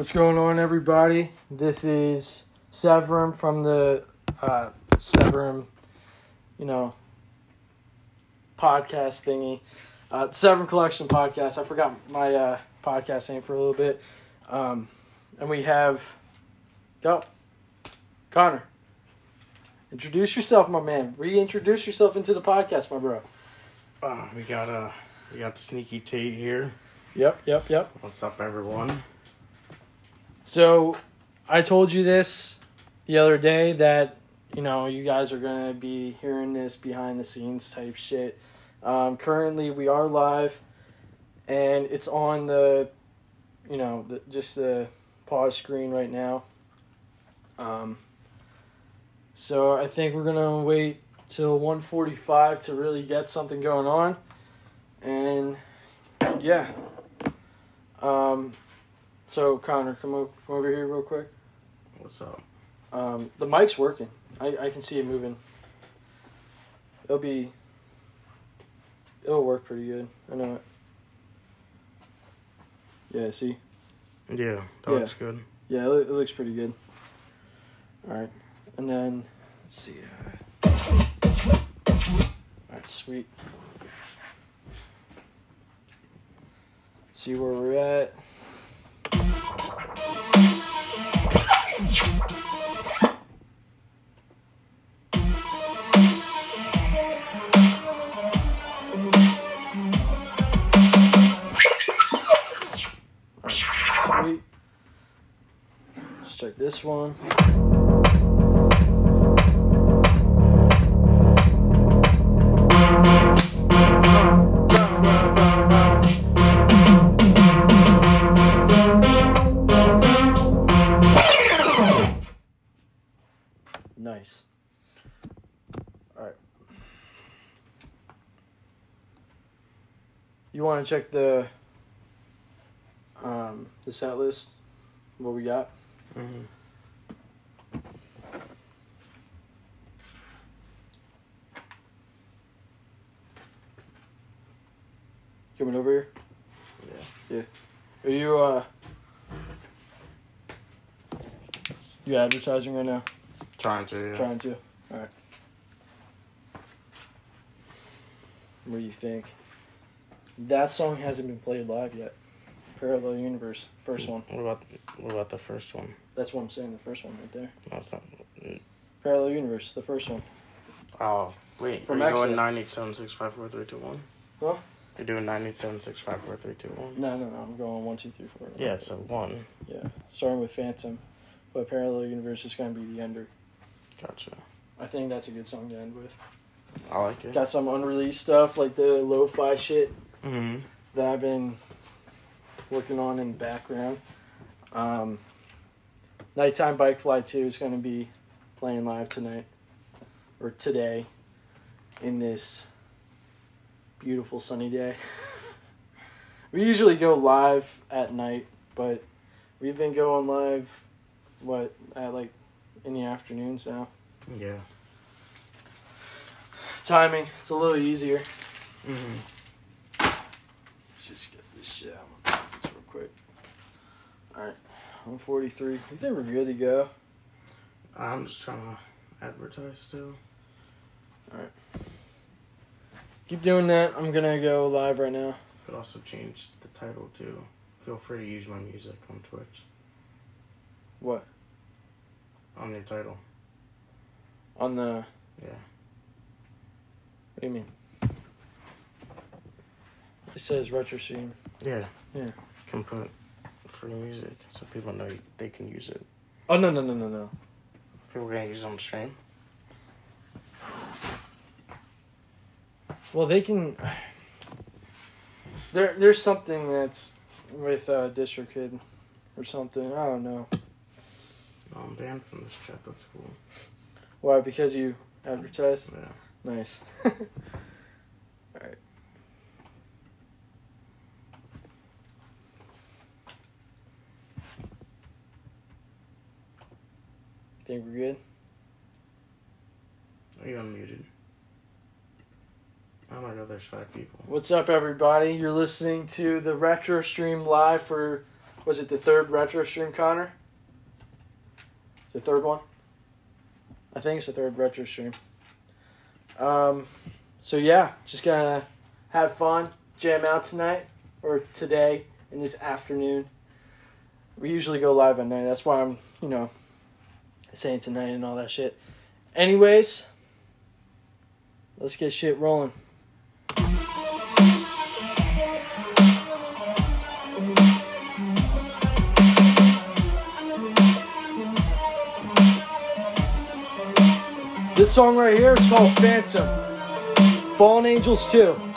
What's going on, everybody? This is Severum from the uh, Severum, you know, podcast thingy. Uh, Severum Collection podcast. I forgot my uh, podcast name for a little bit. Um, and we have, go, Connor. Introduce yourself, my man. Reintroduce yourself into the podcast, my bro. Uh, we got uh, we got Sneaky Tate here. Yep, yep, yep. What's up, everyone? So, I told you this the other day that you know you guys are gonna be hearing this behind the scenes type shit. Um, currently, we are live, and it's on the, you know, the, just the pause screen right now. Um, so I think we're gonna wait till 1:45 to really get something going on, and yeah. Um, so Connor, come, o- come over here real quick. What's up? Um, the mic's working. I, I can see it moving. It'll be. It'll work pretty good. I know it. Yeah. See. Yeah, that Yeah. looks good. Yeah. It, loo- it looks pretty good. All right, and then let's see. Uh, all right. Sweet. See where we're at. Let's check this one. Want to check the um, the set list? What we got? Mm-hmm. Coming over here. Yeah. Yeah. Are you uh? You advertising right now? Trying to. Yeah. Trying to. All right. What do you think? That song hasn't been played live yet. Parallel Universe, first one. What about what about the first one? That's what I'm saying. The first one right there. No, it's not. Parallel Universe, the first one. Oh wait, From are you going Exit. nine eight seven six five four three two one? Huh? You're doing nine eight seven six five four three two one. No, no, no. I'm going one, two, three, four. Yeah, so one. Yeah, starting with Phantom, but Parallel Universe is gonna be the ender. Gotcha. I think that's a good song to end with. I like it. Got some unreleased stuff like the lo-fi shit Mm-hmm. that I've been working on in the background. Um, Nighttime Bike Fly 2 is going to be playing live tonight or today in this beautiful sunny day. we usually go live at night, but we've been going live what at like in the afternoons now. Yeah. Timing, it's a little easier. Mm-hmm. Let's just get this shit out of my pockets real quick. Alright, 143. I think we're good to go. Uh, I'm just trying to advertise still. Alright. Keep doing that. I'm gonna go live right now. Could also change the title too. Feel free to use my music on Twitch What? on your title. On the. Yeah. What do you mean? It says retro stream. Yeah. Yeah. Can put free music so people know they can use it. Oh, no, no, no, no, no. People can use it on stream. Well, they can. There, there's something that's with uh, DistroKid or something. I don't know. No, I'm banned from this chat. That's cool. Why? Because you advertise? Yeah. Nice. Alright. Think we're good? Are you unmuted? Oh my god, there's five people. What's up, everybody? You're listening to the Retro Stream live for was it the third retro stream, Connor? The third one. I think it's the third retro stream. Um, so yeah, just gonna have fun, jam out tonight or today in this afternoon. We usually go live at night. That's why I'm, you know, saying tonight and all that shit. Anyways, let's get shit rolling. This song right here is called Phantom. Fallen Angels 2.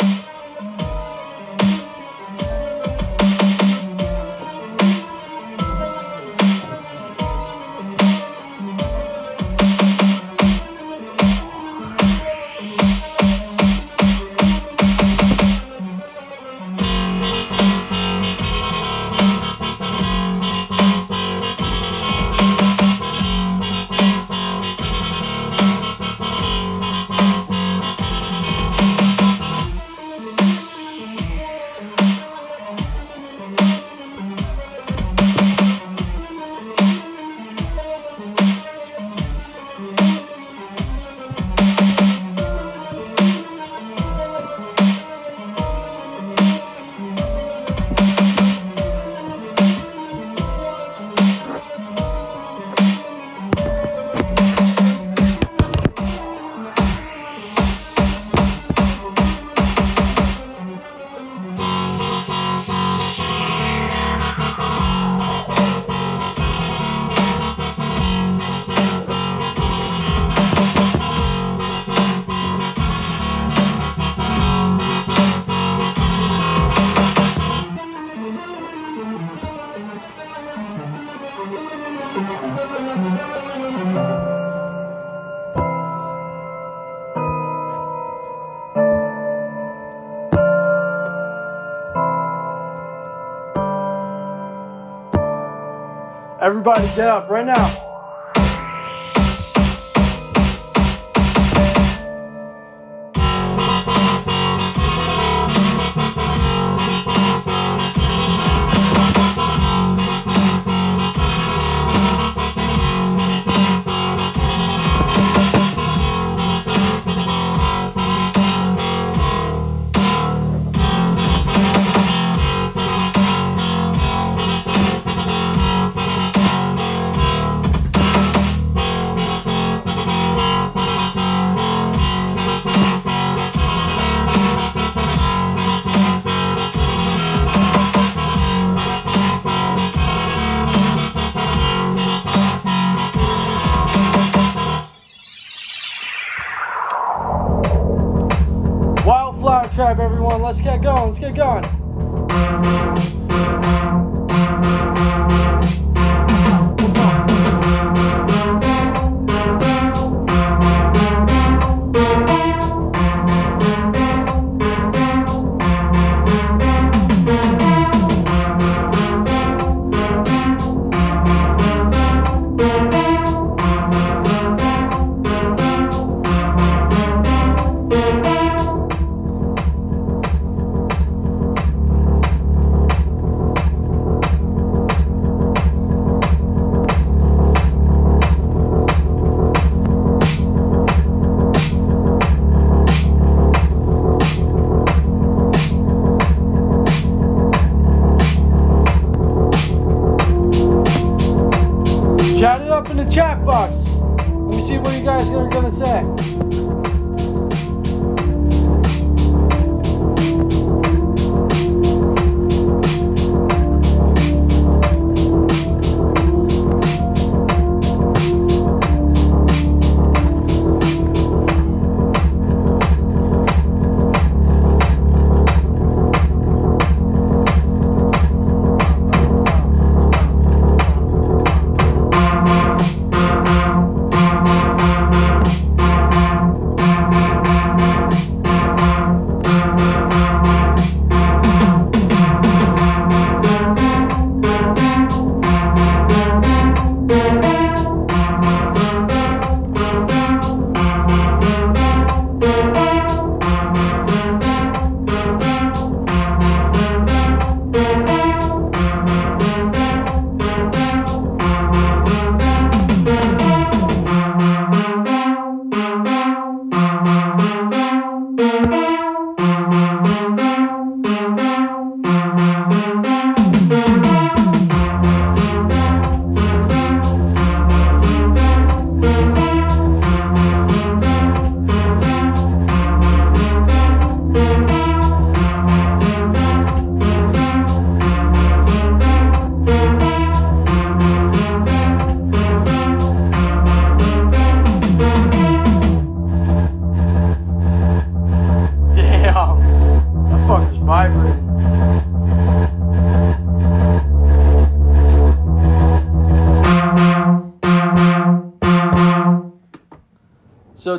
Get up right now.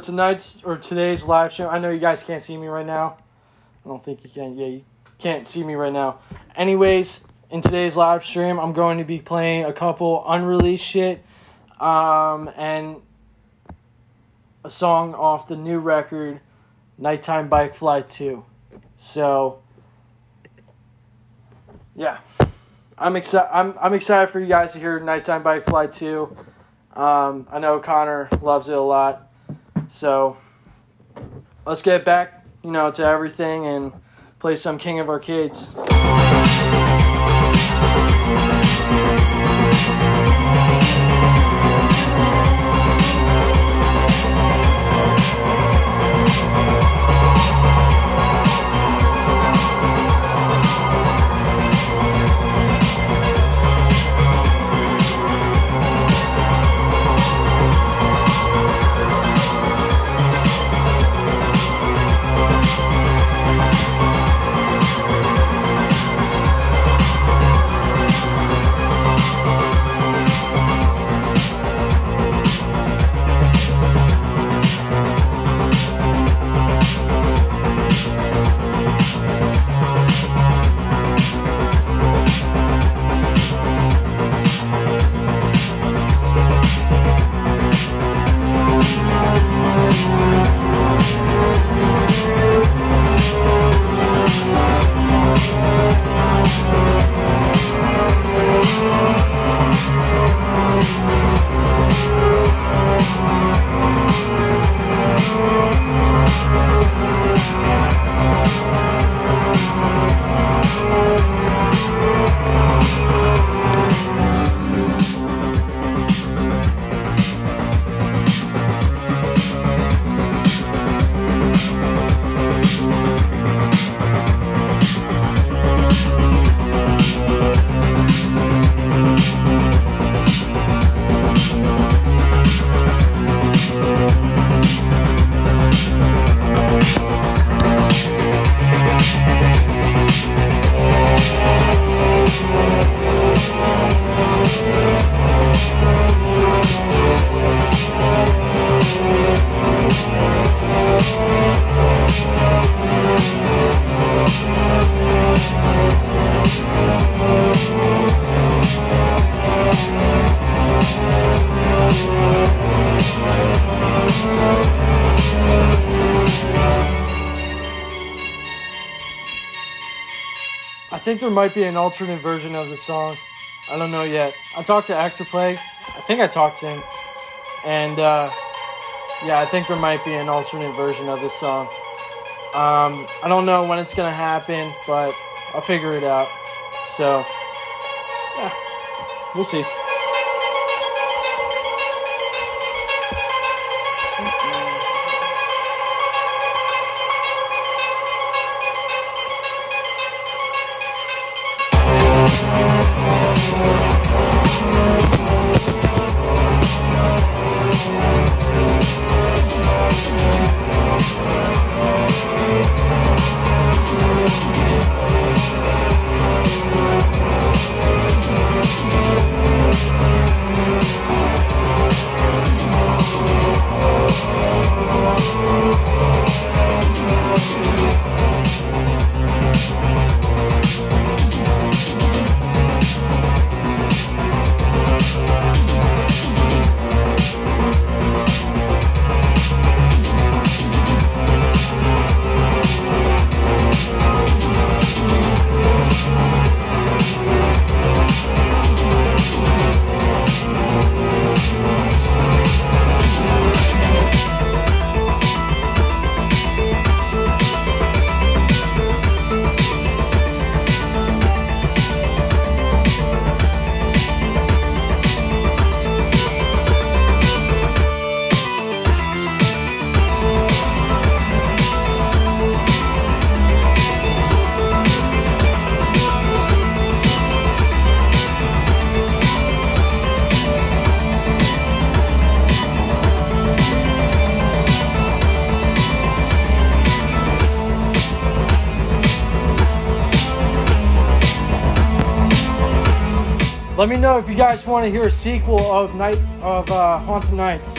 Tonight's or today's live show. I know you guys can't see me right now. I don't think you can. Yeah, you can't see me right now. Anyways, in today's live stream, I'm going to be playing a couple unreleased shit, um, and a song off the new record, Nighttime Bike Fly Two. So, yeah, I'm excited. I'm I'm excited for you guys to hear Nighttime Bike Fly Two. Um, I know Connor loves it a lot, so let's get back, you know, to everything and play some King of Arcades. There might be an alternate version of the song. I don't know yet. I talked to Actor Play. I think I talked to him. And uh, yeah, I think there might be an alternate version of this song. Um, I don't know when it's going to happen, but I'll figure it out. So, yeah, we'll see. know if you guys want to hear a sequel of Night of uh, Haunted Nights.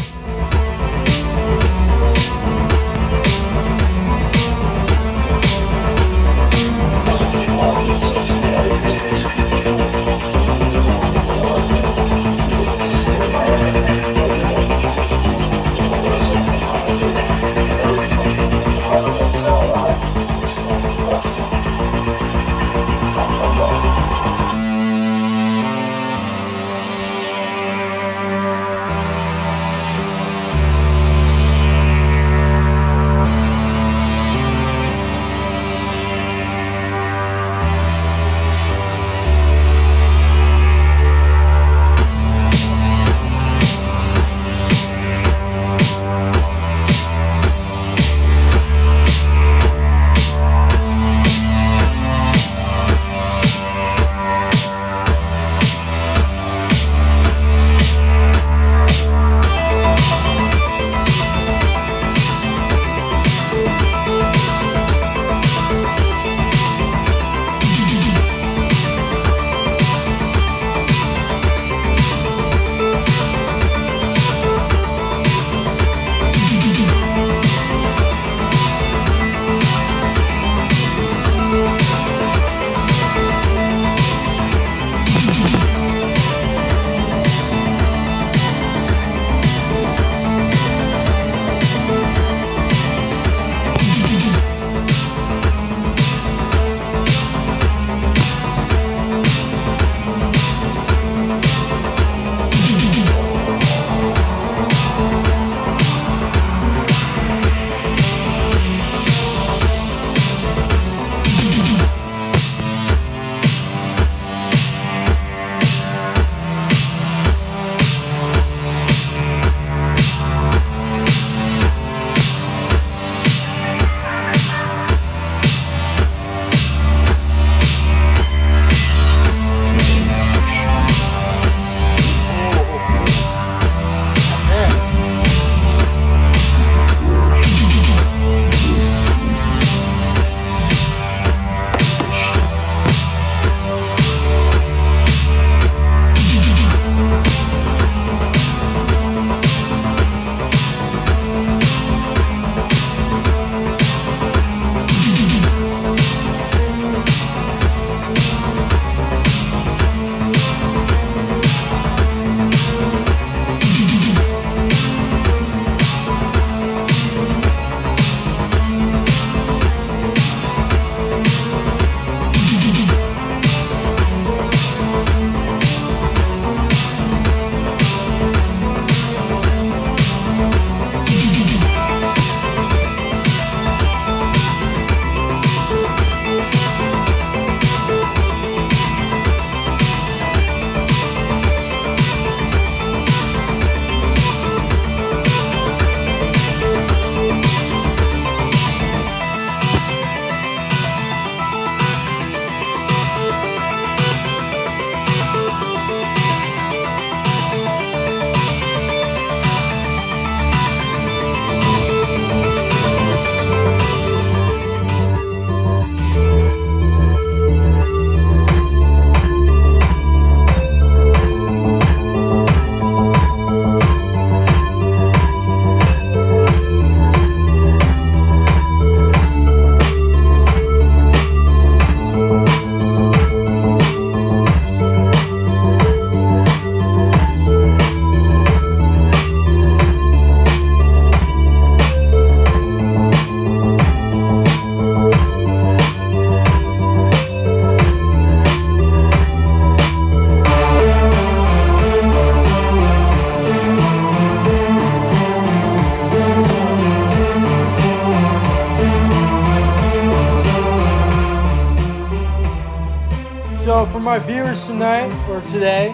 My viewers tonight or today.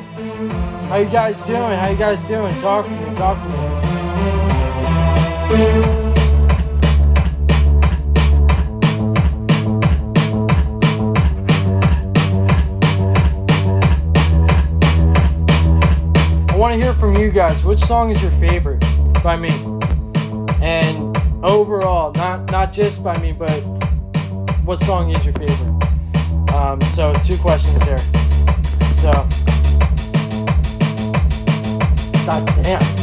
How you guys doing? How you guys doing? Talk to me. Talk to me. I want to hear from you guys. Which song is your favorite by me? And overall, not not just by me, but what song is your favorite? Um, so two questions here. So, god damn.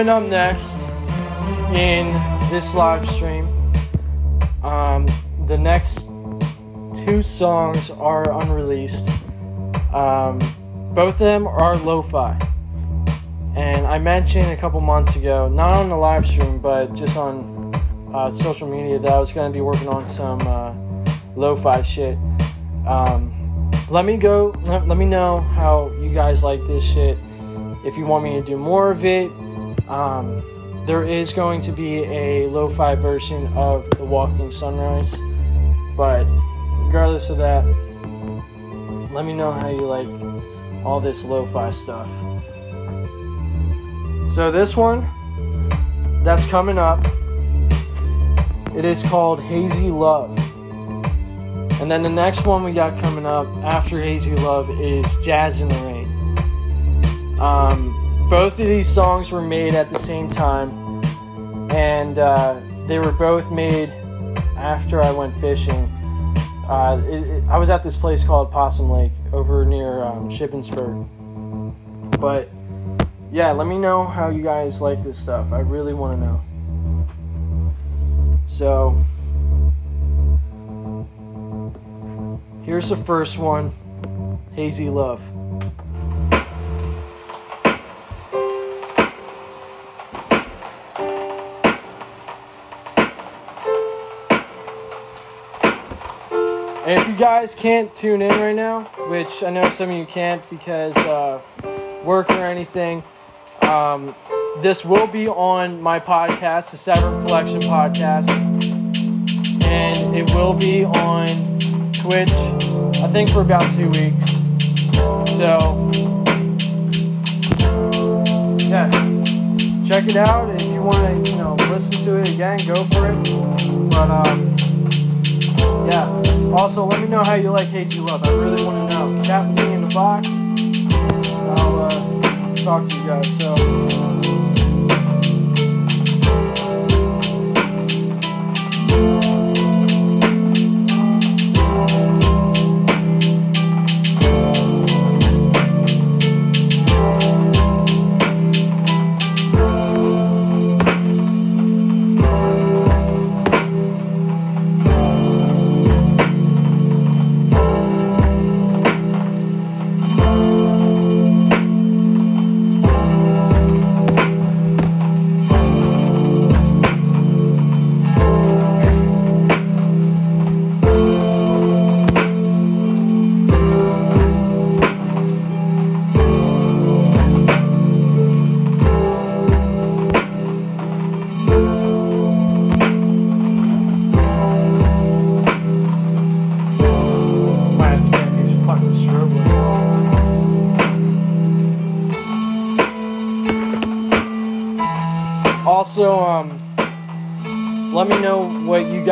Coming up next in this live stream, um, the next two songs are unreleased. Um, both of them are lo-fi. And I mentioned a couple months ago, not on the live stream, but just on uh, social media, that I was going to be working on some uh, lo-fi shit. Um, let me go. Let, let me know how you guys like this shit. If you want me to do more of it, um, there is going to be a lo-fi version of The Walking Sunrise. But regardless of that, let me know how you like all this lo-fi stuff. So this one that's coming up, it is called Hazy Love. And then the next one we got coming up after Hazy Love is Jazz in the Rain. Um, both of these songs were made at the same time, and uh, they were both made after I went fishing. Uh, it, it, I was at this place called Possum Lake over near um, Shippensburg. But yeah, let me know how you guys like this stuff. I really want to know. So here's the first one Hazy Love. Guys can't tune in right now, which I know some of you can't because uh, work or anything, um, this will be on my podcast, the Severum Collection podcast, and it will be on Twitch. I think for about two weeks. So yeah, check it out. If you want to, you know, listen to it again, go for it. But um, yeah. Also, let me know how you like Hazy Love. I really want to know. With me in the box. I'll uh, talk to you guys. So.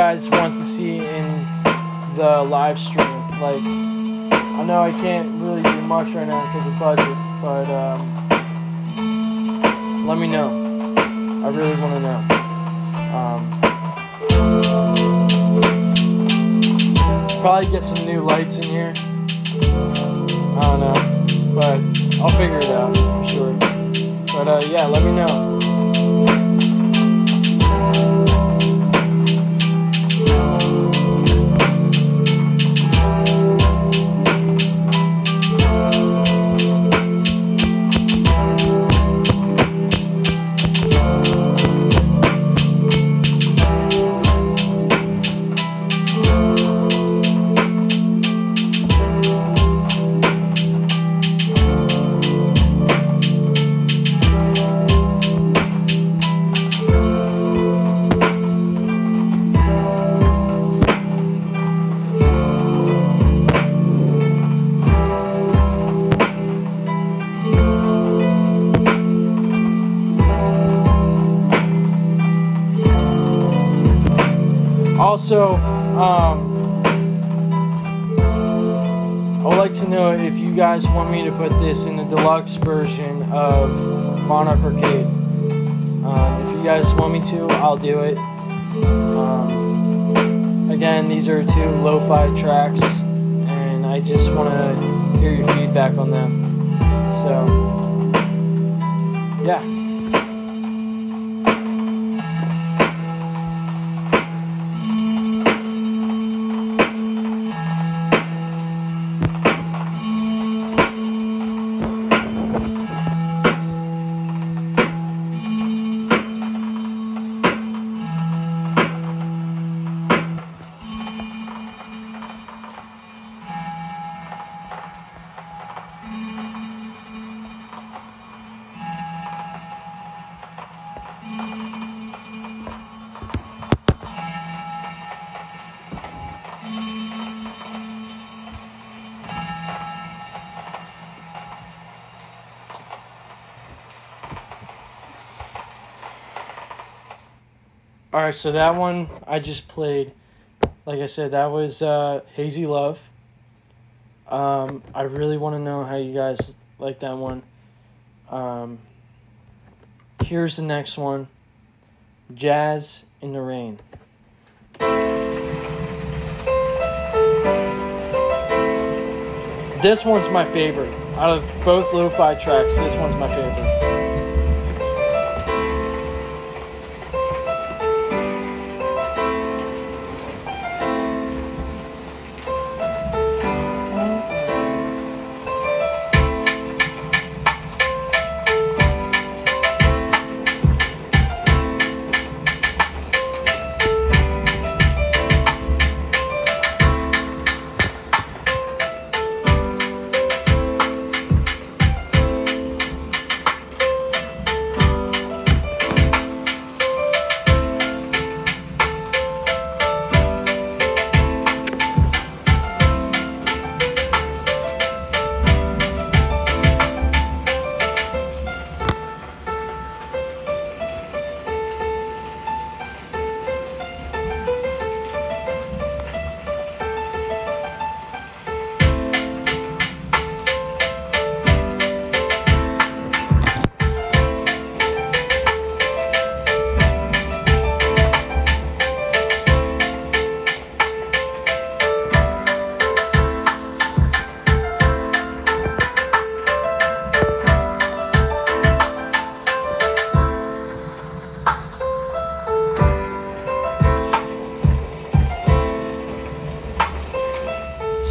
Guys want to see in the live stream. Like, I know I can't really do much right now because of budget, but um, let me know. I really want to know. Um, probably get some new lights in here. I don't know, but I'll figure it out. I'm sure. But uh, yeah, let me know. Also, um, I would like to know if you guys want me to put this in the deluxe version of Monarch Arcade. Um, if you guys want me to, I'll do it. Um, again, these are two lo-fi tracks, and I just want to hear your feedback on them. So, All right, so that one I just played. Like I said, that was uh, Hazy Love. Um, I really want to know how you guys like that one. Um, here's the next one Jazz in the Rain. This one's my favorite. Out of both lo fi tracks, this one's my favorite.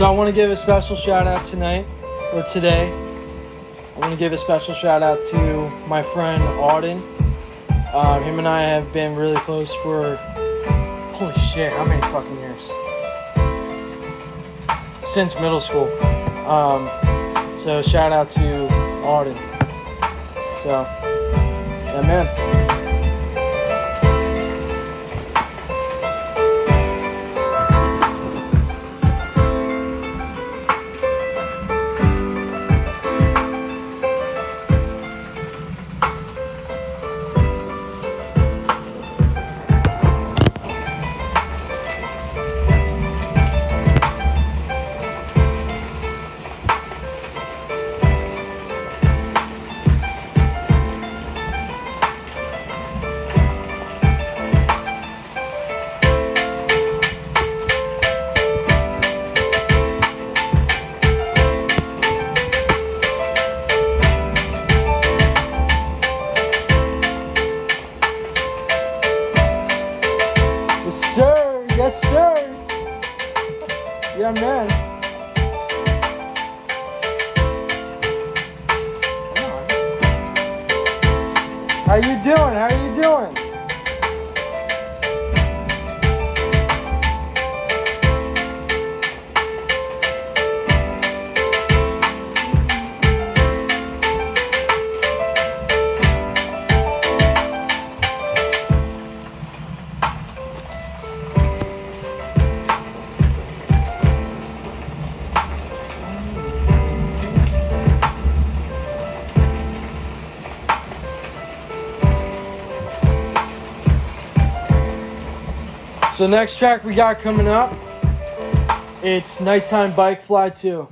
I want to give a special shout out tonight or today. I want to give a special shout out to my friend Auden. Um, him and I have been really close for holy shit, how many fucking years? Since middle school. Um, so shout out to Auden. So, yeah, man. So next track we got coming up, it's Nighttime Bike Fly 2.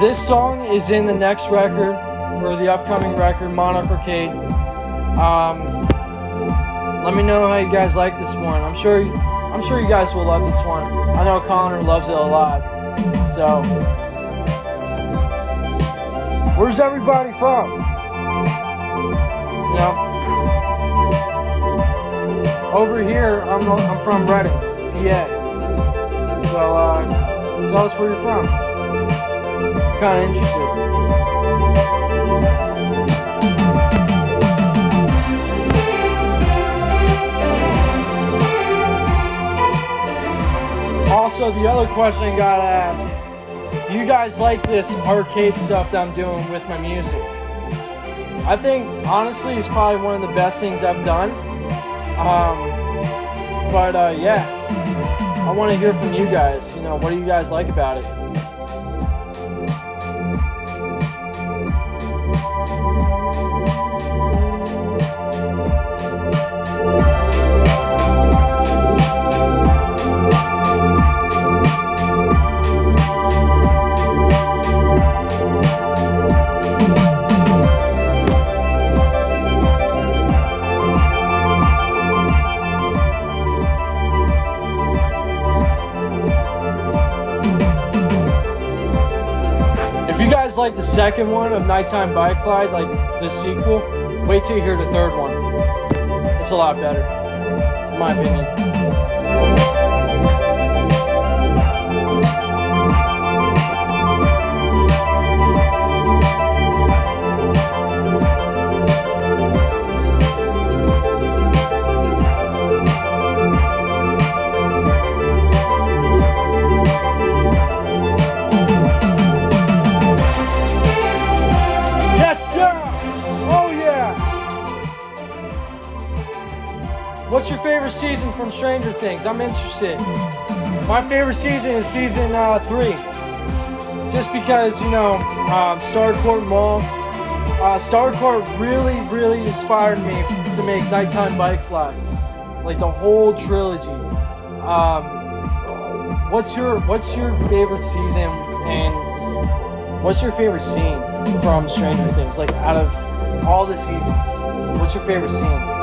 This song is in the next record, or the upcoming record, Monarch. Um, let me know how you guys like this one. I'm sure, I'm sure you guys will love this one. I know Connor loves it a lot. So, Where's everybody from? You know? Over here, I'm, I'm from Reading, PA. So, uh, tell us where you're from. Kind of interested. Also, the other question I gotta ask you guys like this arcade stuff that I'm doing with my music? I think honestly it's probably one of the best things I've done. Um, but uh, yeah, I want to hear from you guys. You know, what do you guys like about it? Like the second one of Nighttime Bike Ride, like the sequel, wait till you hear the third one. It's a lot better, in my opinion. Your favorite season from Stranger Things? I'm interested. My favorite season is season uh, three. Just because, you know, um, Starcourt Mall. Uh, Starcourt really, really inspired me to make Nighttime Bike Fly. Like the whole trilogy. Um, what's your What's your favorite season and What's your favorite scene from Stranger Things? Like out of all the seasons, what's your favorite scene?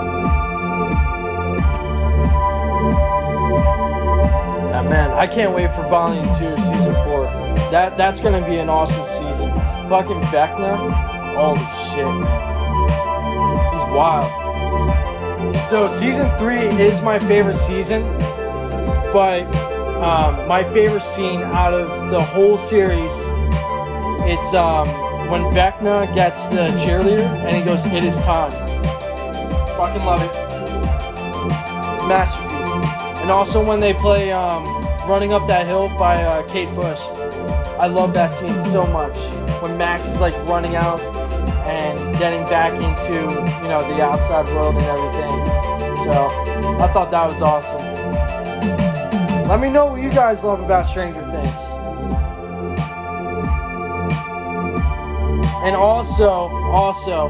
Man, I can't wait for Volume Two, Season Four. That that's gonna be an awesome season. Fucking Vecna, holy shit, he's wild. So Season Three is my favorite season, but um, my favorite scene out of the whole series it's um, when Vecna gets the cheerleader and he goes, "It is time." Fucking love it. Masterpiece. And also when they play um, "Running Up That Hill" by uh, Kate Bush. I love that scene so much. When Max is like running out and getting back into you know the outside world and everything. So I thought that was awesome. Let me know what you guys love about Stranger Things. And also, also,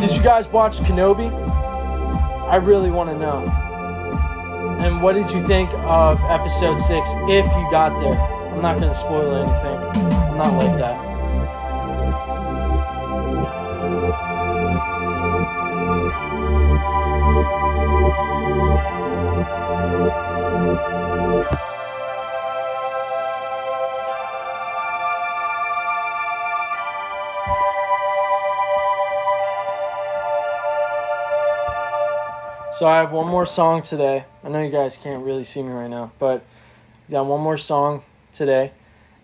did you guys watch Kenobi? I really want to know. And what did you think of episode 6 if you got there? I'm not going to spoil anything. I'm not like that. So I have one more song today. I know you guys can't really see me right now, but got one more song today.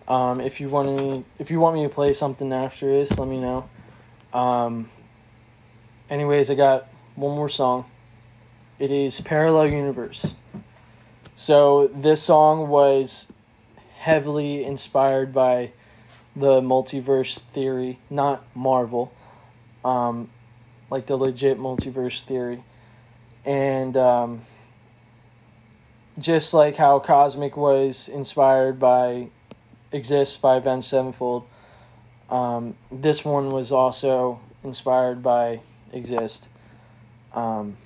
Um, if you want me, if you want me to play something after this, let me know. Um, anyways, I got one more song. It is Parallel Universe. So this song was heavily inspired by the multiverse theory, not Marvel, um, like the legit multiverse theory and um, just like how Cosmic was inspired by Exist by Avenged Sevenfold, um, this one was also inspired by Exist. Um,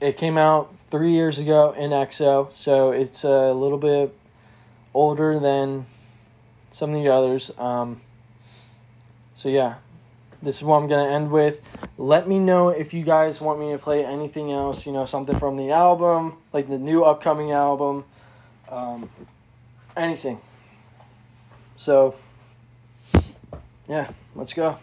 it came out three years ago in EXO, so it's a little bit older than some of the others. Um, so yeah, this is what I'm gonna end with. Let me know if you guys want me to play anything else, you know, something from the album, like the new upcoming album, um, anything. So, yeah, let's go.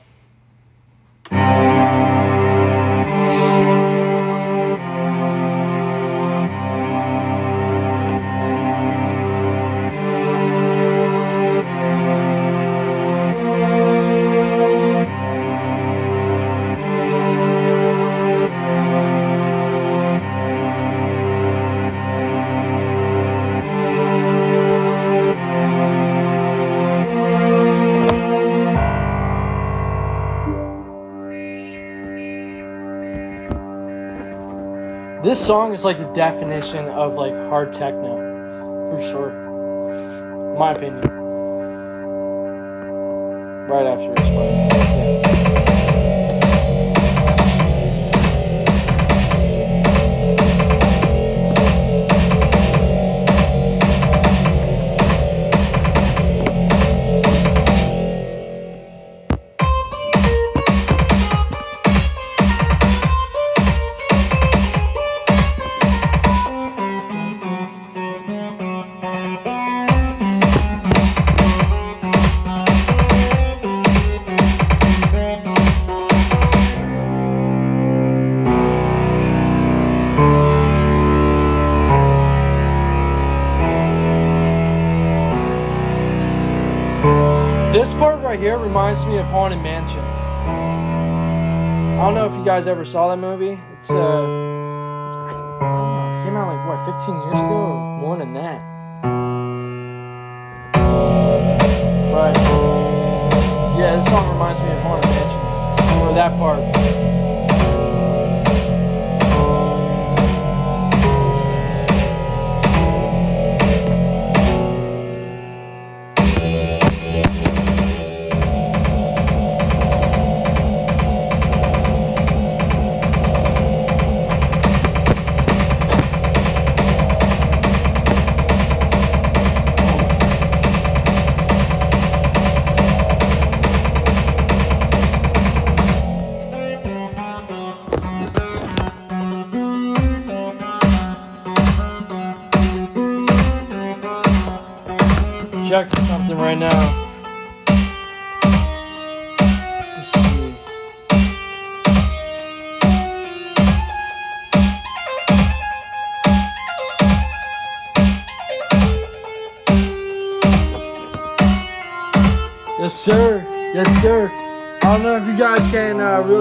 This song is like the definition of like hard techno, for sure. My opinion. Right after this. Yeah. Reminds me of Haunted Mansion. I don't know if you guys ever saw that movie. It's uh, it came out like what 15 years ago or more than that. But yeah, this song reminds me of Haunted Mansion. Or that part.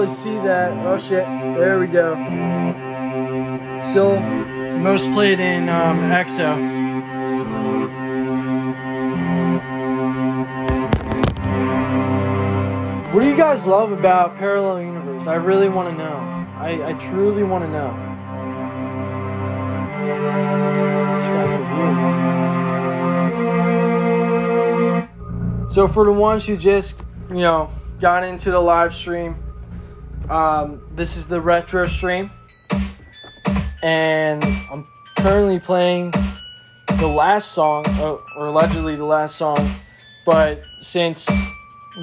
See that. Oh shit! There we go. Still most played in um, EXO. What do you guys love about Parallel Universe? I really want to know. I, I truly want to know. So for the ones who just, you know, got into the live stream, um, this is the retro stream, and I'm currently playing the last song, or, allegedly the last song, but since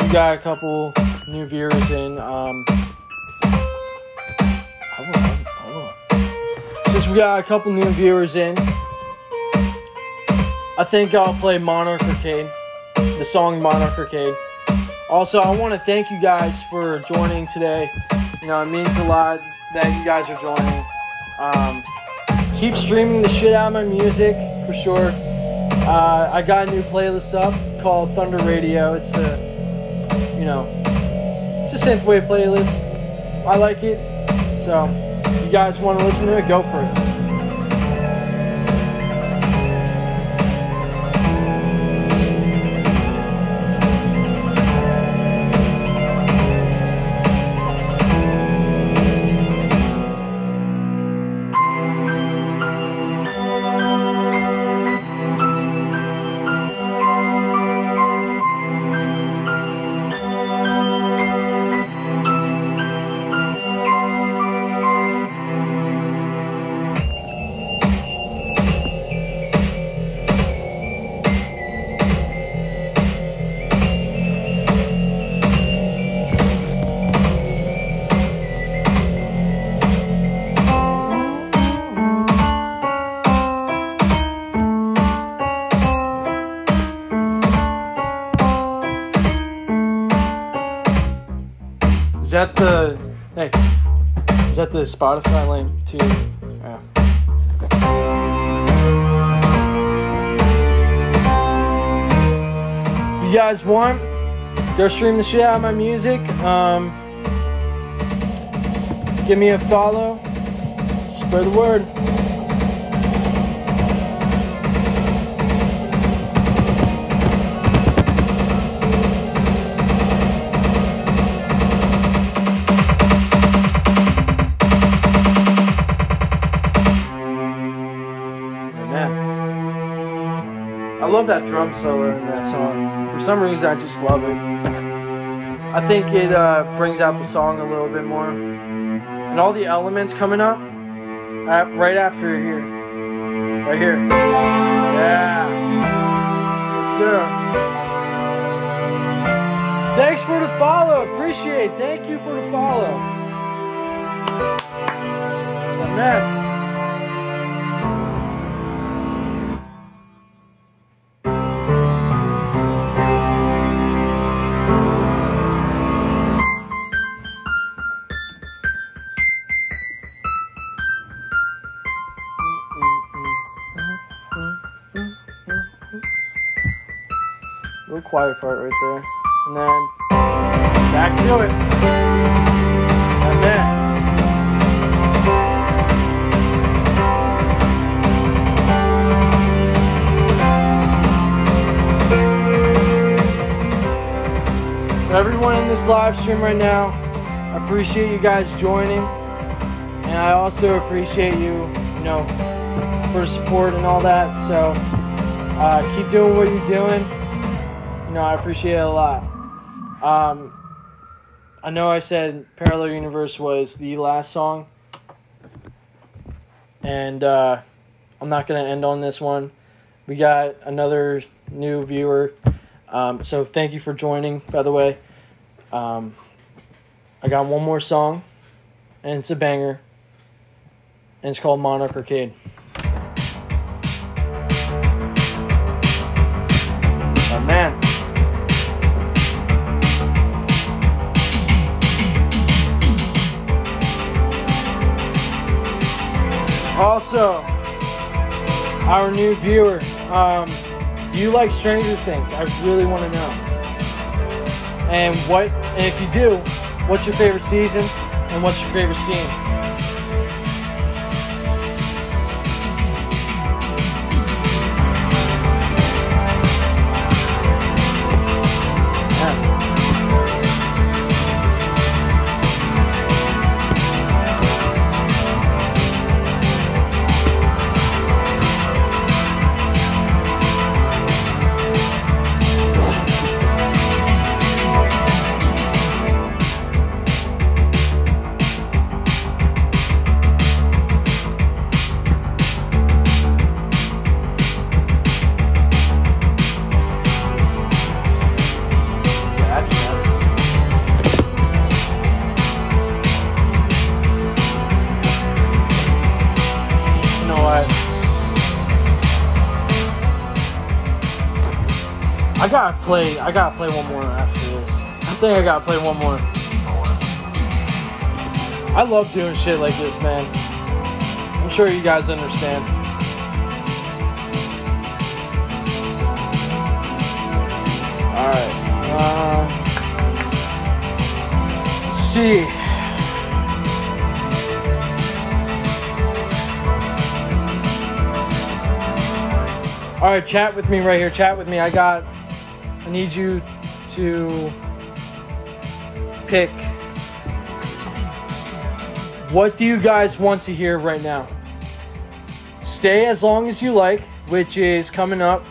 we got a couple new viewers in. Um. Since we got a couple new viewers in, I think I'll play Monarch Arcade, the song Monarch Arcade. Also, I want to thank you guys for joining today. You know, it means a lot that you guys are joining. Um, keep streaming the shit out of my music for sure. Uh, I got a new playlist up called Thunder Radio. It's a you know, it's a synthwave playlist. I like it. So, if you guys want to listen to it, go for it. The Spotify link too? Yeah. If you guys want, go stream the shit out of my music. Um, give me a follow. Spread the word. Love that drum solo in that song. For some reason, I just love it. I think it uh, brings out the song a little bit more. And all the elements coming up at, right after here. Right here. Yeah. Yes, sir. Thanks for the follow. Appreciate. it. Thank you for the follow. Amen. Quiet part right there. and then back to it. And then. everyone in this live stream right now, I appreciate you guys joining. And I also appreciate you, you know, for support and all that. So uh, keep doing what you're doing. Know, I appreciate it a lot. Um, I know I said Parallel Universe was the last song. And uh, I'm not going to end on this one. We got another new viewer. Um, so thank you for joining, by the way. Um, I got one more song, and it's a banger, and it's called Monarch Arcade. Also, our new viewer, um, do you like Stranger Things? I really want to know. And what, and if you do, what's your favorite season and what's your favorite scene? I gotta play. I gotta play one more after this. I think I gotta play one more. I love doing shit like this, man. I'm sure you guys understand. All right. Uh, see. All right, chat with me right here. Chat with me. I got. I need you to pick. What do you guys want to hear right now? Stay as long as you like, which is coming up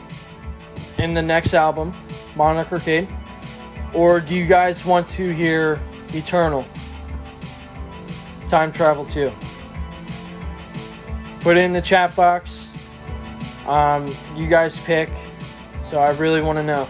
in the next album, Monarch Arcade. Or do you guys want to hear Eternal? Time Travel 2. Put it in the chat box. Um, you guys pick. So I really want to know.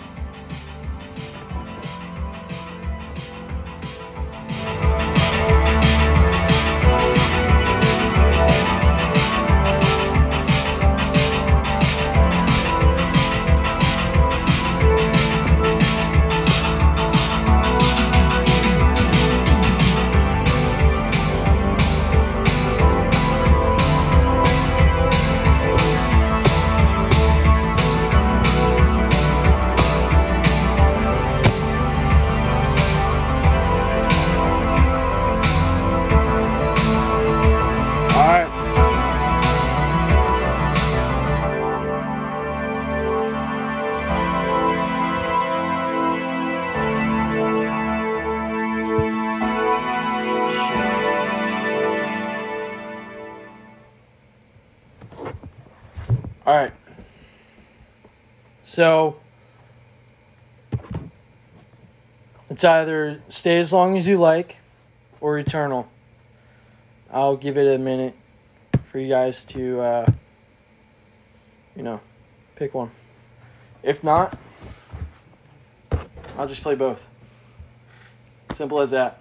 It's either stay as long as you like or eternal. I'll give it a minute for you guys to, uh, you know, pick one. If not, I'll just play both. Simple as that.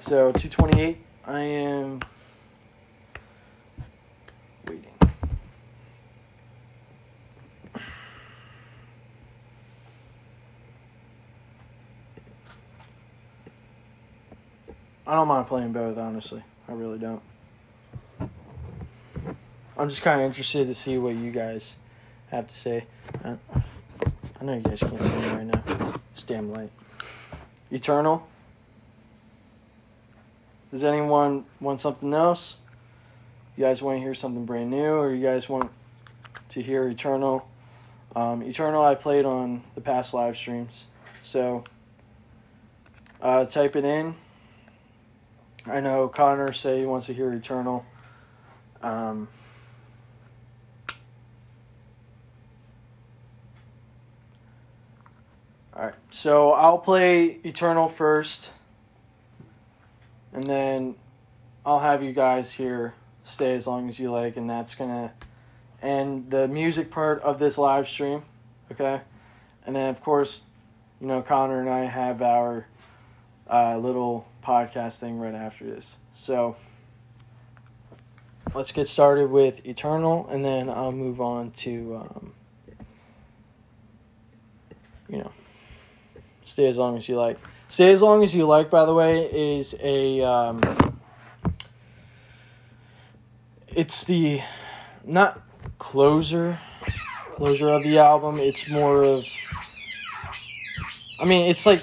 So, 228, I am waiting. I don't mind playing both, honestly. I really don't. I'm just kind of interested to see what you guys have to say. I, know you guys can't see me right now. It's damn light. Eternal. Does anyone want something else? You guys want to hear something brand new, or you guys want to hear Eternal? Um, Eternal, I played on the past live streams, so uh, type it in. I know Connor say he wants to hear Eternal. Um, all right, so I'll play Eternal first, and then I'll have you guys here stay as long as you like, and that's gonna end the music part of this live stream, okay? And then of course, you know, Connor and I have our uh, little podcast thing right after this. So let's get started with Eternal, and then I'll move on to, um, you know, stay as long as you like. Stay as long as you like, by the way, is a. Um, it's the not closer closure of the album. It's more of. I mean, it's like,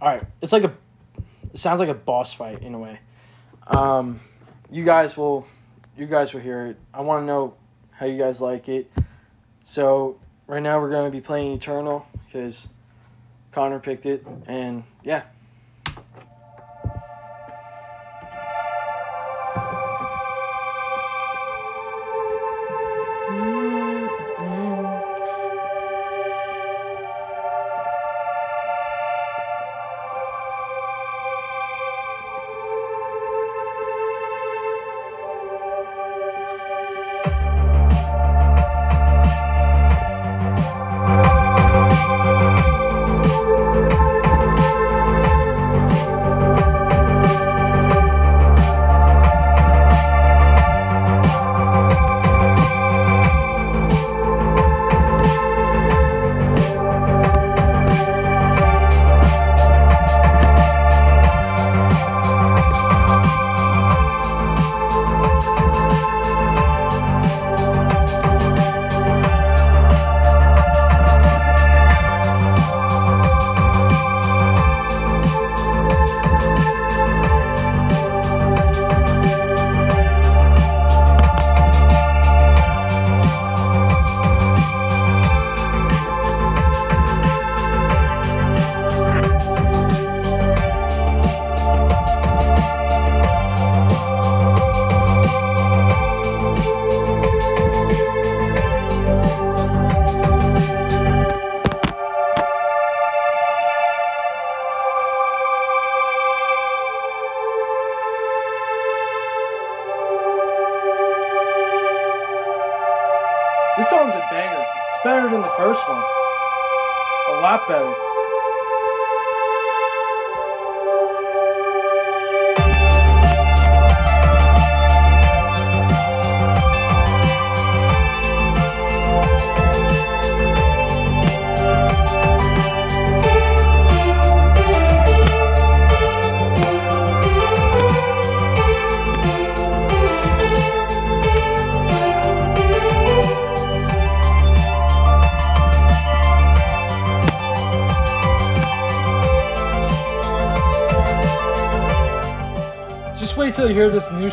all right, it's like a. It sounds like a boss fight in a way. Um, you guys will, you guys will hear it. I want to know how you guys like it. So right now we're going to be playing Eternal because Connor picked it, and yeah.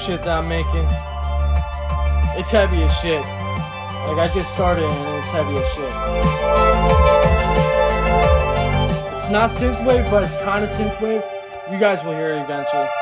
Shit that I'm making. It's heavy as shit. Like I just started and it's heavy as shit. It's not synthwave, but it's kind of synthwave. You guys will hear it eventually.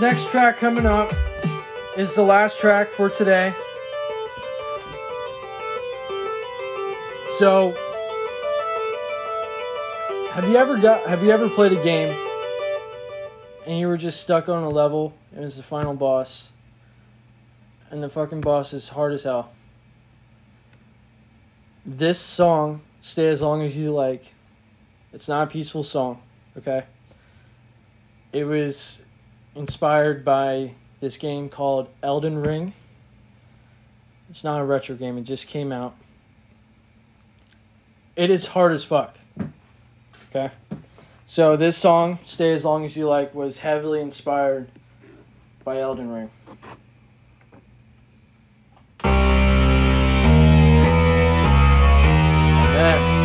Next track coming up is the last track for today. So have you ever got have you ever played a game and you were just stuck on a level and it's the final boss and the fucking boss is hard as hell? This song, Stay As Long As You Like, it's not a peaceful song, okay? It was inspired by this game called Elden Ring. It's not a retro game, it just came out. It is hard as fuck. Okay? So this song, Stay As Long As You Like, was heavily inspired by Elden Ring. Yeah.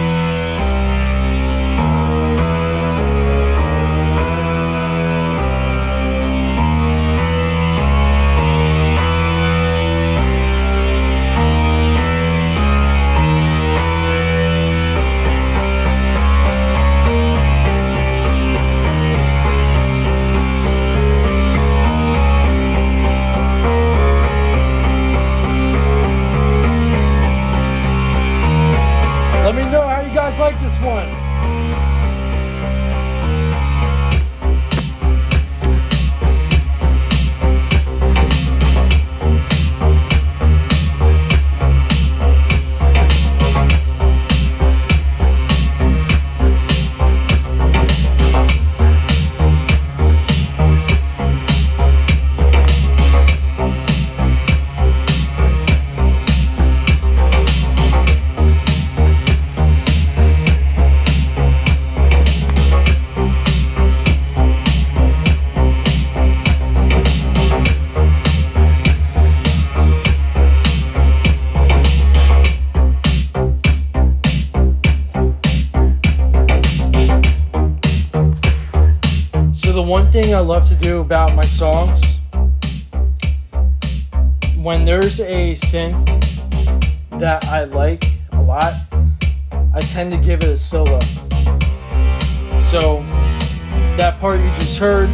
Thing I love to do about my songs, when there's a synth that I like a lot, I tend to give it a solo. So that part you just heard,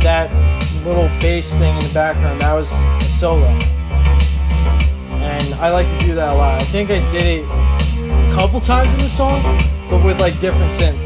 that little bass thing in the background, that was a solo. And I like to do that a lot. I think I did it a couple times in the song, but with like different synths.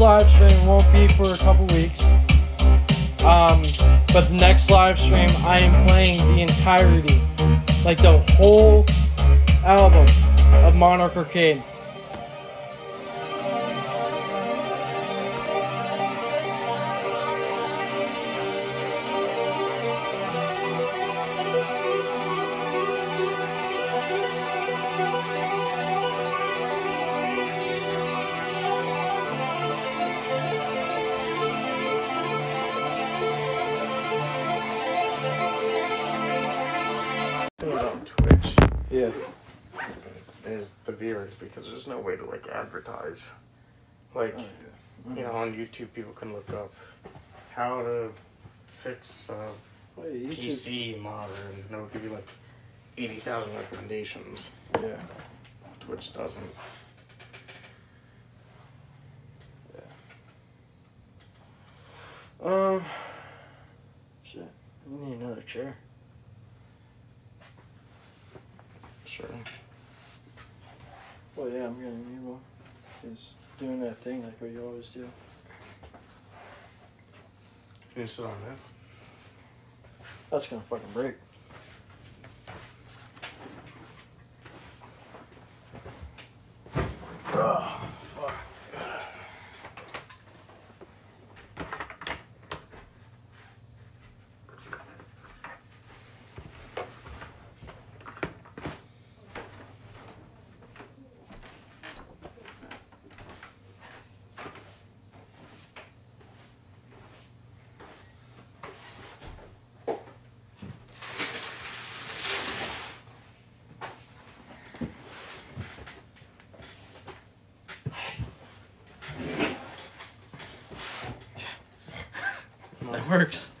Live stream won't be for a couple weeks. Um, but the next live stream I am playing the entirety, like the whole album of Monarch Arcade. Like you know, on YouTube, people can look up how to fix a Well, PC modder, and it'll give you like eighty thousand recommendations. Yeah. Twitch doesn't. Yeah. Um. Shit. We need another chair. Sure. Well, yeah, I'm gonna need one. Is doing that thing like what you always do. Can you sit on this? That's gonna fucking break. Works.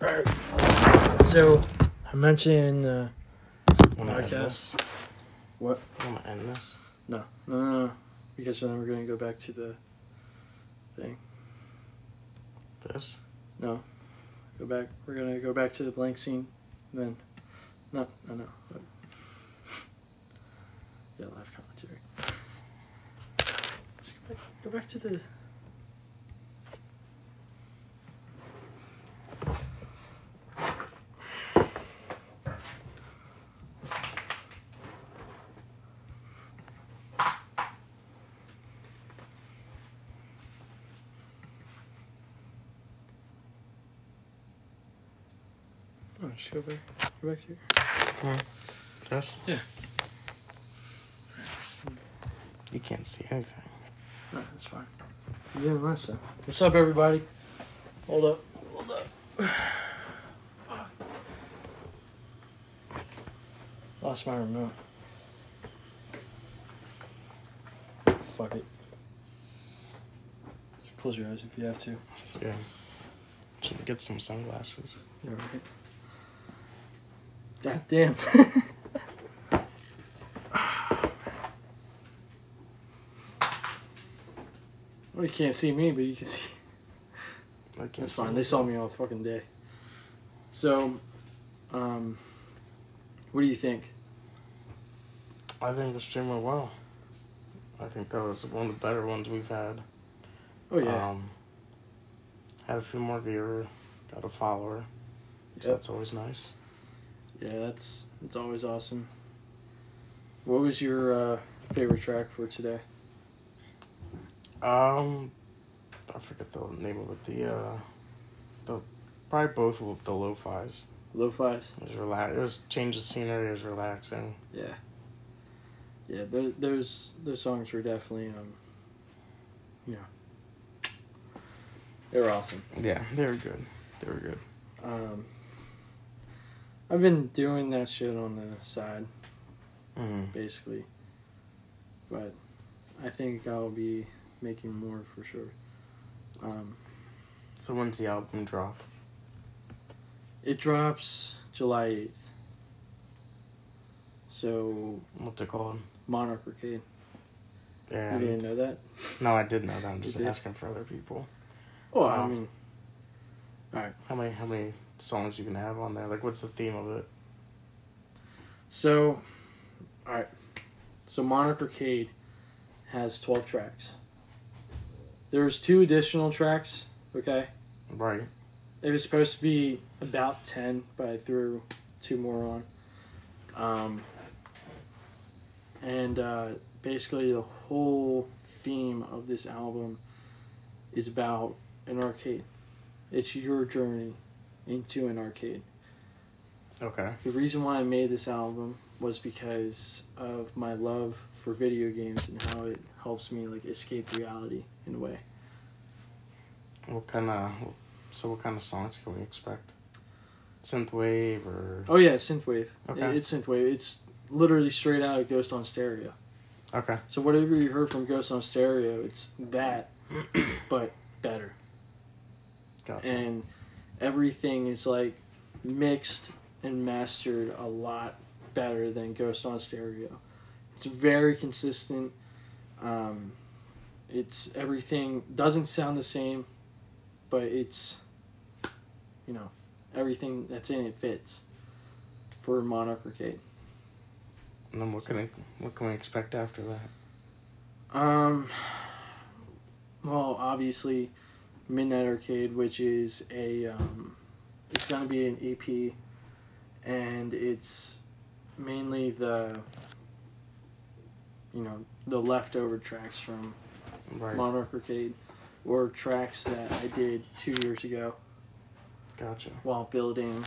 Alright. So, I mentioned in the Wanna end podcast. What? Wanna end this? No, no, no, no. Because then we're to go back to the thing. This? No. Go back. We're to go back to the blank scene. Then. No, no, no. Yeah, live commentary. Just go back, go back to the. Just go back. Go back to your. This? Yeah. You can't see anything. No, that's fine. You didn't listen. What's up, everybody? Hold up. Hold up. Lost my remote. Fuck it. Just close your eyes if you have to. Yeah. Should get some sunglasses. You're right. God damn. well, you can't see me, but you can see. I can't That's see fine. They saw me all fucking day. So, um, what do you think? I think the stream went well. I think that was one of the better ones we've had. Oh yeah, Um, had a few more viewers, got a follower. So that's always nice. Yeah. That's that's always awesome. What was your uh, favorite track for today? Um, I forget the name of it. The uh, the probably both of the lo-fi's. Lo-fi's. It was relax. It was change of scenery. It was relaxing. Yeah. Yeah, those those those songs were definitely um, you know, they were awesome. Yeah, they were good. They were good. Um, I've been doing that shit on the side Mm-hmm. basically, but I think I'll be making more for sure. Um, So when's the album drop? it drops July eighth. So What's it called? Monarch Arcade. Yeah. You didn't know that? No, I did know that. I'm just asking for other people. Oh, I Wow. mean, How many how many songs you can have on there? Like, what's the theme of it? So, all right. So Monarch Arcade has twelve tracks. There's two additional tracks. Okay, Right. it was supposed to be about ten, but I threw two more on. Um, and uh, basically, the whole theme of this album is about an arcade. It's your journey into an arcade. Okay. The reason why I made this album was because of my love for video games and how it helps me like escape reality in a way. What kind of so what kind of songs can we expect? synthwave or Oh yeah, synthwave. Okay. It's synthwave. It's literally straight out of Ghost on Stereo. okay. So whatever you heard from Ghost on Stereo, it's that, but better. Gotcha. And everything is like mixed and mastered a lot better than Ghost on Stereo. It's very consistent. Um, it's everything doesn't sound the same, but it's you know everything that's in it fits for Monarch Arcade. and then what can I, what can we expect after that? Um, well, obviously, Midnight Arcade, which is a, um, it's gonna be an EP, and it's mainly the, you know, the leftover tracks from Right. Monarch Arcade, or tracks that I did two years ago Gotcha. while building,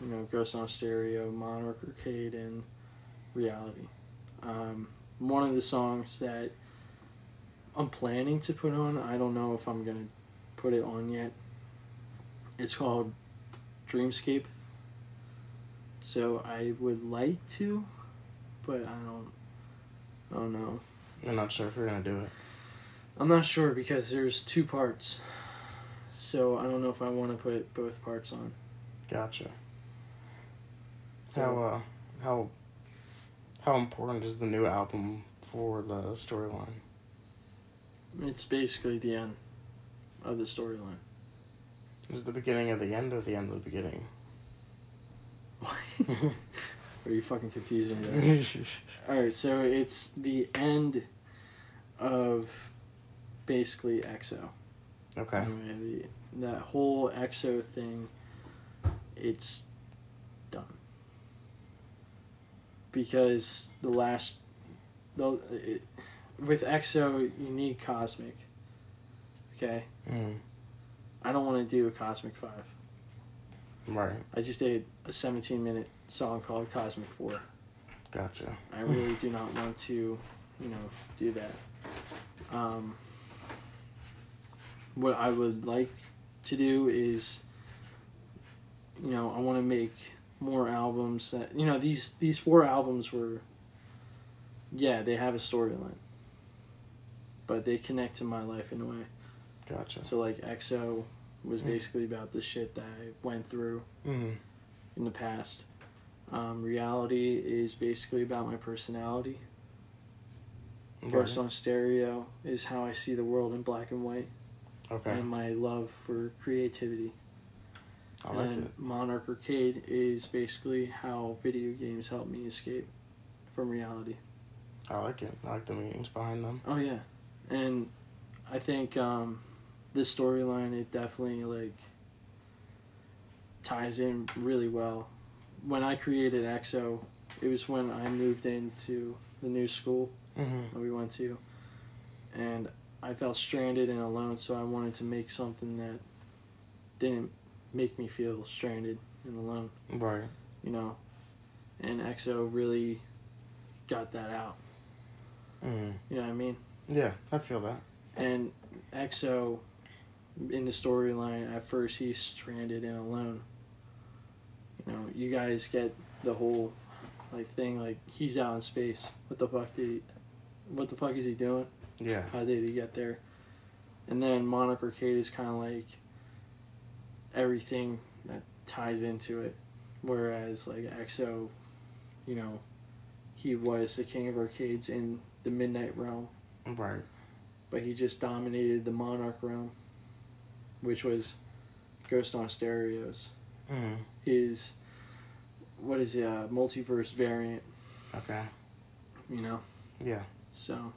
you know, Ghost on Stereo, Monarch Arcade, and Reality. Um, one of the songs that I'm planning to put on, I don't know if I'm gonna put it on yet. It's called Dreamscape. So I would like to, but I don't. I don't know. I'm not sure if we're gonna do it. I'm not sure because there's two parts. So I don't know if I want to put both parts on. Gotcha. So, How uh how how important is the new album for the storyline? It's basically the end of the storyline. Is it the beginning of the end or the end of the beginning? Are you fucking confusing me? All right, so it's the end of basically EXO. okay. The, that whole EXO thing, it's done. Because the last, the it, with EXO you need Cosmic. Okay, Mm. I don't want to do a Cosmic Five. Right. I just did a 17 minute song called Cosmic Four. Gotcha. I really do not want to, you know, do that. Um, what I would like to do is, you know, I want to make more albums that, you know, these these four albums were, yeah, they have a storyline, but they connect to my life in a way. Gotcha. So like EXO was Mm. basically about the shit that I went through Mm. in the past. Um, reality is basically about my personality. Ghost Right. on Stereo is how I see the world in black and white, Okay. and my love for creativity. I like and it. Monarch Arcade is basically how video games help me escape from reality. I like it. I like the meanings behind them. Oh yeah, and I think um, this storyline it definitely like ties in really well. When I created EXO, it was when I moved into the new school Mm-hmm. that we went to, and I felt stranded and alone. So I wanted to make something that didn't make me feel stranded and alone. Right. You know, and EXO really got that out. Mm. You know what I mean? Yeah, I feel that. And EXO, in the storyline, at first he's stranded and alone. You know, you guys get the whole like thing like he's out in space. What the fuck did he? What the fuck is he doing? Yeah. How did he get there? And then Monarch Arcade is kind of like everything that ties into it. Whereas like EXO, you know, he was the king of arcades in the Midnight Realm Right. but he just dominated the Monarch realm, which was Ghost on Stereos. Mm. His what is it, uh, multiverse variant, Okay. you know? Yeah. So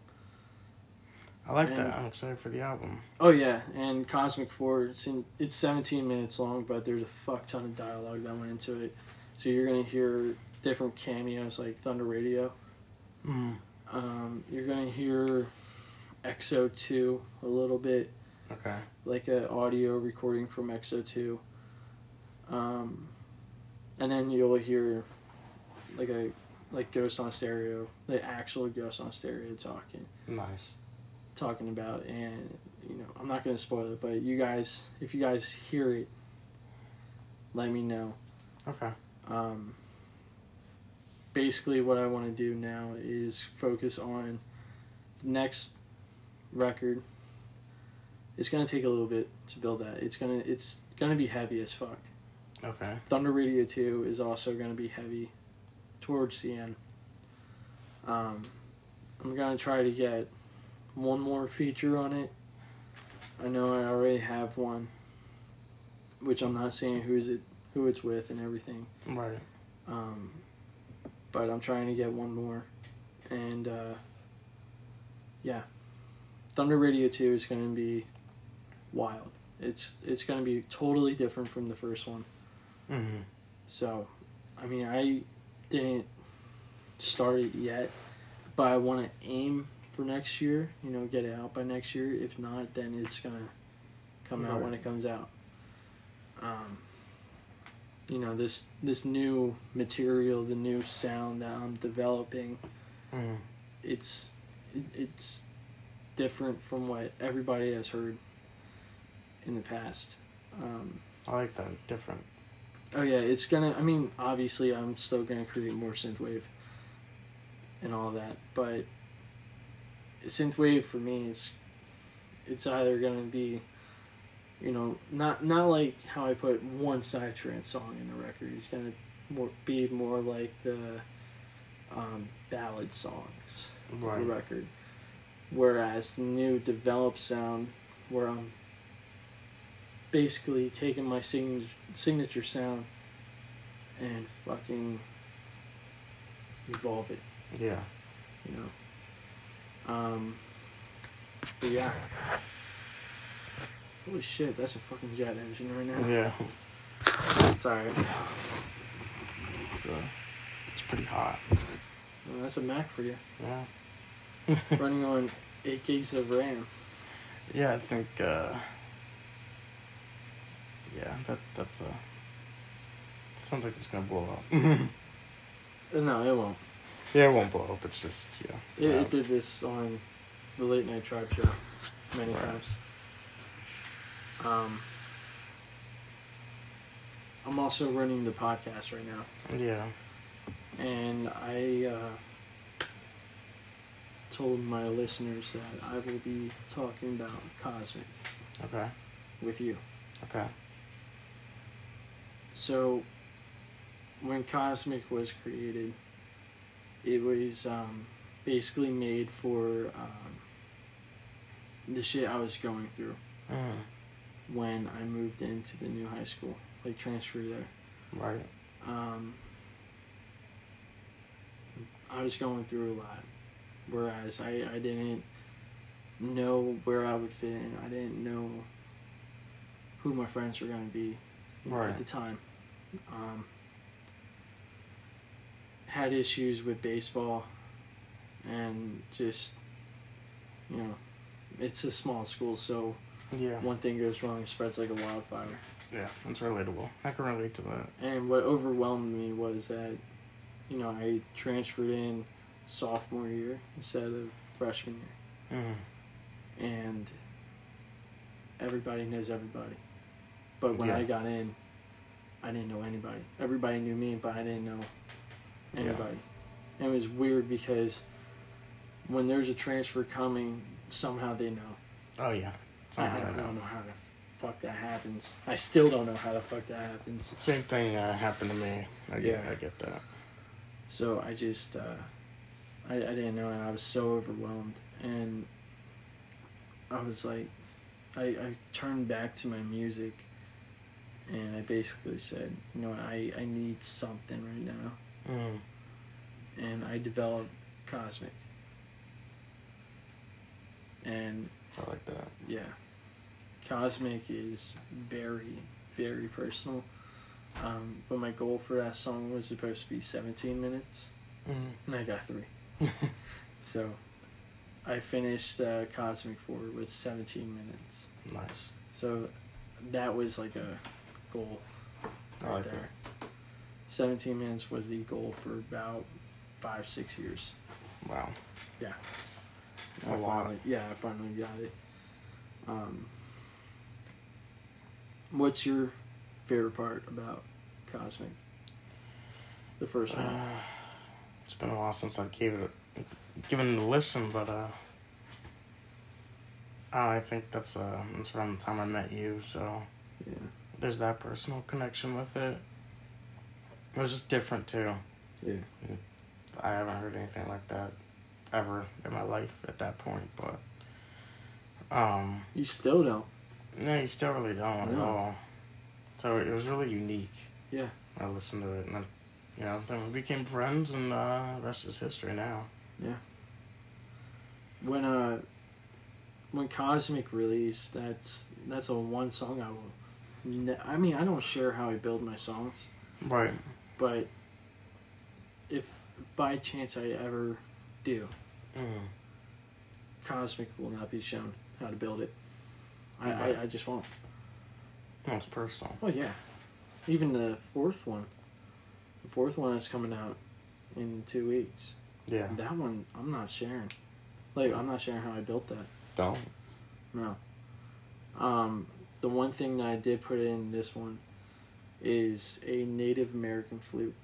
I like And- that. I'm excited for the album. oh yeah, and Cosmic Four. It's in, it's 17 minutes long, but there's a fuck ton of dialogue that went into it. So you're gonna hear different cameos like Thunder Radio. Mm. Um, you're gonna hear EXO 2 a little bit. Okay. like a audio recording from EXO two. Um, and then you'll hear like a like Ghost on Stereo, the actual Ghost on Stereo talking Nice. talking about, and you know I'm not gonna spoil it, but you guys, if you guys hear it, let me know. Okay. Um, basically, what I want to do now is focus on the next record. It's gonna take a little bit to build that. It's gonna it's gonna be heavy as fuck. Okay. Thunder Radio Two is also gonna be heavy towards the end. Um, I'm gonna try to get one more feature on it. I know I already have one, which I'm not saying who's it who it's with and everything. Right. Um, but I'm trying to get one more, and uh, yeah, Thunder Radio Two is going to be wild. It's it's going to be totally different from the first one. Mm-hmm. So, I mean, I didn't start it yet, but I want to aim for next year. You know, get it out by next year. If not, then it's gonna come out when it comes out. Um, you know, this this new material, the new sound that I'm developing, Mm-hmm. it's it, it's different from what everybody has heard in the past. Um, I like that. Different. Oh yeah, it's gonna. I mean, obviously, I'm still gonna create more synthwave and all that, but synthwave for me is it's either gonna be, you know, not not like how I put one side trance song in the record. It's gonna more be more like the um, ballad songs of Right. the record, whereas the new developed sound, where I'm basically taking my signature signature sound and fucking evolve it, Yeah. you know. Um, but yeah. Holy shit, that's a fucking jet engine right now. Yeah. Sorry. It's, uh, it's pretty hot. Well, that's a Mac for you. Yeah. Running on 8 gigs of RAM. yeah, I think. Uh, yeah, that that's a. Sounds like it's gonna blow up. No, it won't. yeah, it won't blow up. It's just yeah. It, it did this on the Late Night Tribe show many Right. times. Um, I'm also running the podcast right now, Yeah. and I uh, told my listeners that I will be talking about Cosmic Okay. with you. Okay. So, when Cosmic was created, it was um, basically made for um, the shit I was going through Mm. when I moved into the new high school, like transferred there. Right. Um, I was going through a lot, whereas I, I didn't know where I would fit in. I didn't know who my friends were going to be Right. at the time. Um, had issues with baseball and just, you know, it's a small school, so Yeah. one thing goes wrong, it spreads like a wildfire. Yeah. It's relatable. I can relate to that. And what overwhelmed me was that, you know, I transferred in sophomore year instead of freshman year. Mm. And everybody knows everybody. But when Yeah. I got in, I didn't know anybody. Everybody knew me, but I didn't know Yeah. anybody. And it was weird because when there's a transfer coming, somehow they know. Oh yeah. I, Somehow I I don't know. know how the fuck that happens. I still don't know how the fuck that happens. Same thing uh, happened to me. I get, Yeah. I get that. So I just, uh, I, I didn't know, and I was so overwhelmed. And I was like, I, I turned back to my music, and I basically said, you know, I, I need something right now. Mm. And I developed Cosmic. And I like that. yeah, Cosmic is very, very personal. Um, but my goal for that song was supposed to be 17 minutes, Mm. and I got three. So I finished uh, Cosmic 4 with 17 minutes. nice. So that was like a goal I right like there. 17 minutes was the goal for about five, six years. Wow. Yeah. That's I a lot. yeah, I finally got it. Um, what's your favorite part about Cosmic? The first one. Uh, it's been a while since I gave it a, given it a listen, but uh, I think that's uh that's around the time I met you, so Yeah. There's that personal connection with it. It was just different too. Yeah. I haven't heard anything like that ever in my life at that point, but um, You still don't. no, you still really don't at all. So it was really unique. Yeah. I listened to it, and I, you know, then we became friends, and uh, the rest is history now. Yeah. When uh, when Cosmic released, that's that's a one song I will. I mean, I don't share how I build my songs, Right. but if by chance I ever do, Mm. Cosmic will not be shown how to build it. I, Right. I, I just won't. No, it's personal. Oh yeah, even the fourth one. The fourth one is coming out in two weeks. Yeah. That one I'm not sharing. Like I'm not sharing how I built that. Don't. No. Um, the one thing that I did put in this one is a Native American flute.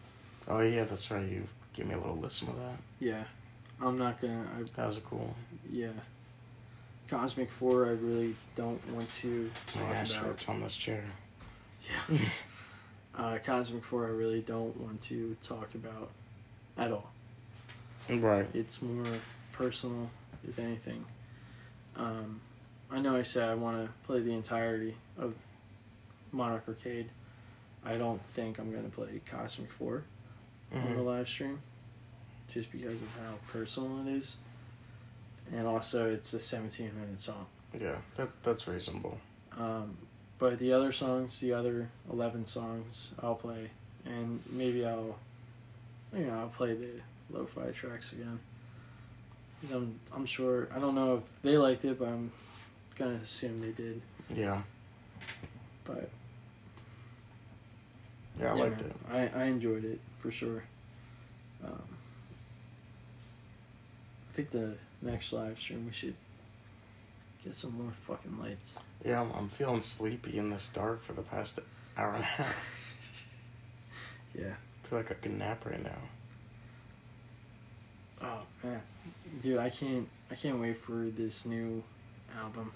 Oh yeah, that's right. You gave me a little listen to that. Yeah, I'm not gonna. I, That was cool. yeah. Cosmic Four, I really don't want to talk Yeah, about. it's on this chair. Yeah. uh, Cosmic Four, I really don't want to talk about at all. Right. It's more personal, if anything. Um, I know I said I want to play the entirety of Monarch Arcade. I don't think I'm going to play Cosmic 4 on the Mhm. live stream, just because of how personal it is. And also, it's a 17 minute song. Yeah, that that's reasonable. Um, but the other songs, the other 11 songs, I'll play. And maybe I'll, you know, I'll play the lo fi tracks again. 'Cause I'm, I'm sure, I don't know if they liked it, but I'm gonna assume they did. Yeah. But Yeah, I yeah, liked man, it. I, I enjoyed it for sure. Um, I think the next live stream we should get some more fucking lights. Yeah, I'm, I'm feeling sleepy in this dark for the past hour and a half. Yeah. I feel like I can nap right now. Oh man, dude, I can't, I can't wait for this new album.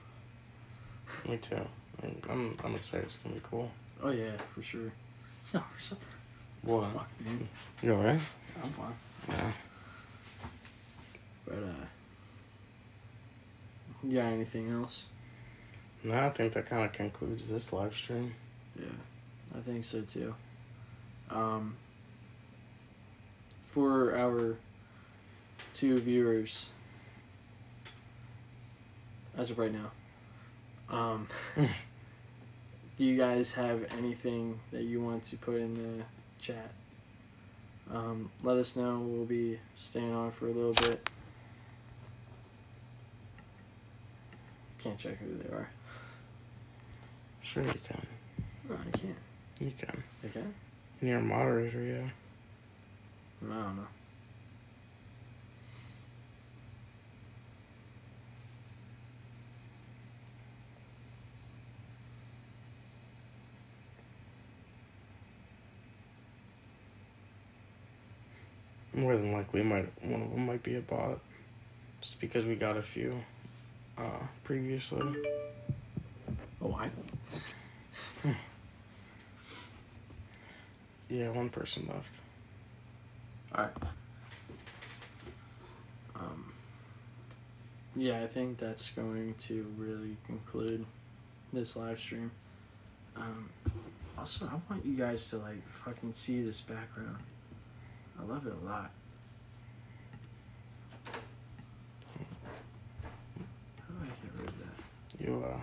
Me too. I'm I'm, I'm excited. It's gonna be cool. Oh yeah, for sure. No, shut the What? fuck. You alright? I'm fine. Yeah. But uh, you got anything else? No, I think that kind of concludes this live stream. Yeah, I think so too. Um, for our two viewers, as of right now, um, do you guys have anything that you want to put in the chat? Um, let us know. We'll be staying on for a little bit. Can't check who they are. Sure, you can. No, I can't. You can. Okay. You're a moderator, yeah. I don't know. More than likely, might one of them might be a bot, just because we got a few uh, previously. Oh, why? Yeah, one person left. Alright. Um, yeah, I think that's going to really conclude this live stream. Um, also, I want you guys to like fucking see this background. I love it a lot. How do I get rid of that? You uh.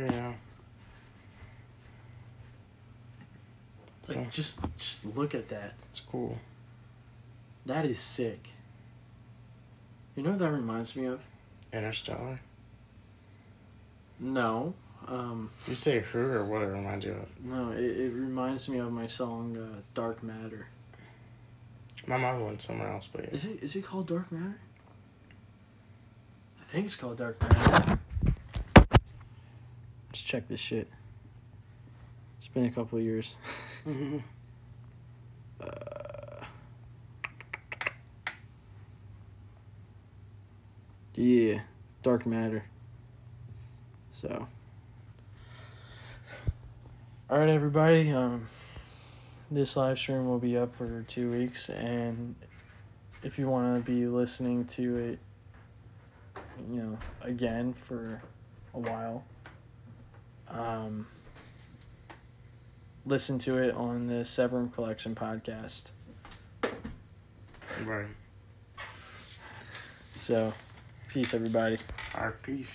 Yeah. So Like, just just look at that. it's cool. That is sick. You know what that reminds me of? Interstellar. No. Um, You say who or what it reminds you of? no, it, it reminds me of my song uh, Dark Matter. My mind went somewhere else, but yeah. Is it is it called Dark Matter? I think it's called Dark Matter. Let's check this shit. It's been a couple of years. Mm-hmm. Uh, yeah, Dark Matter. So, all right, everybody. Um, this live stream will be up for two weeks, and if you want to be listening to it, you know, again for a while, um, listen to it on the Severum Collection podcast. Right. So, peace, everybody. Right, peace.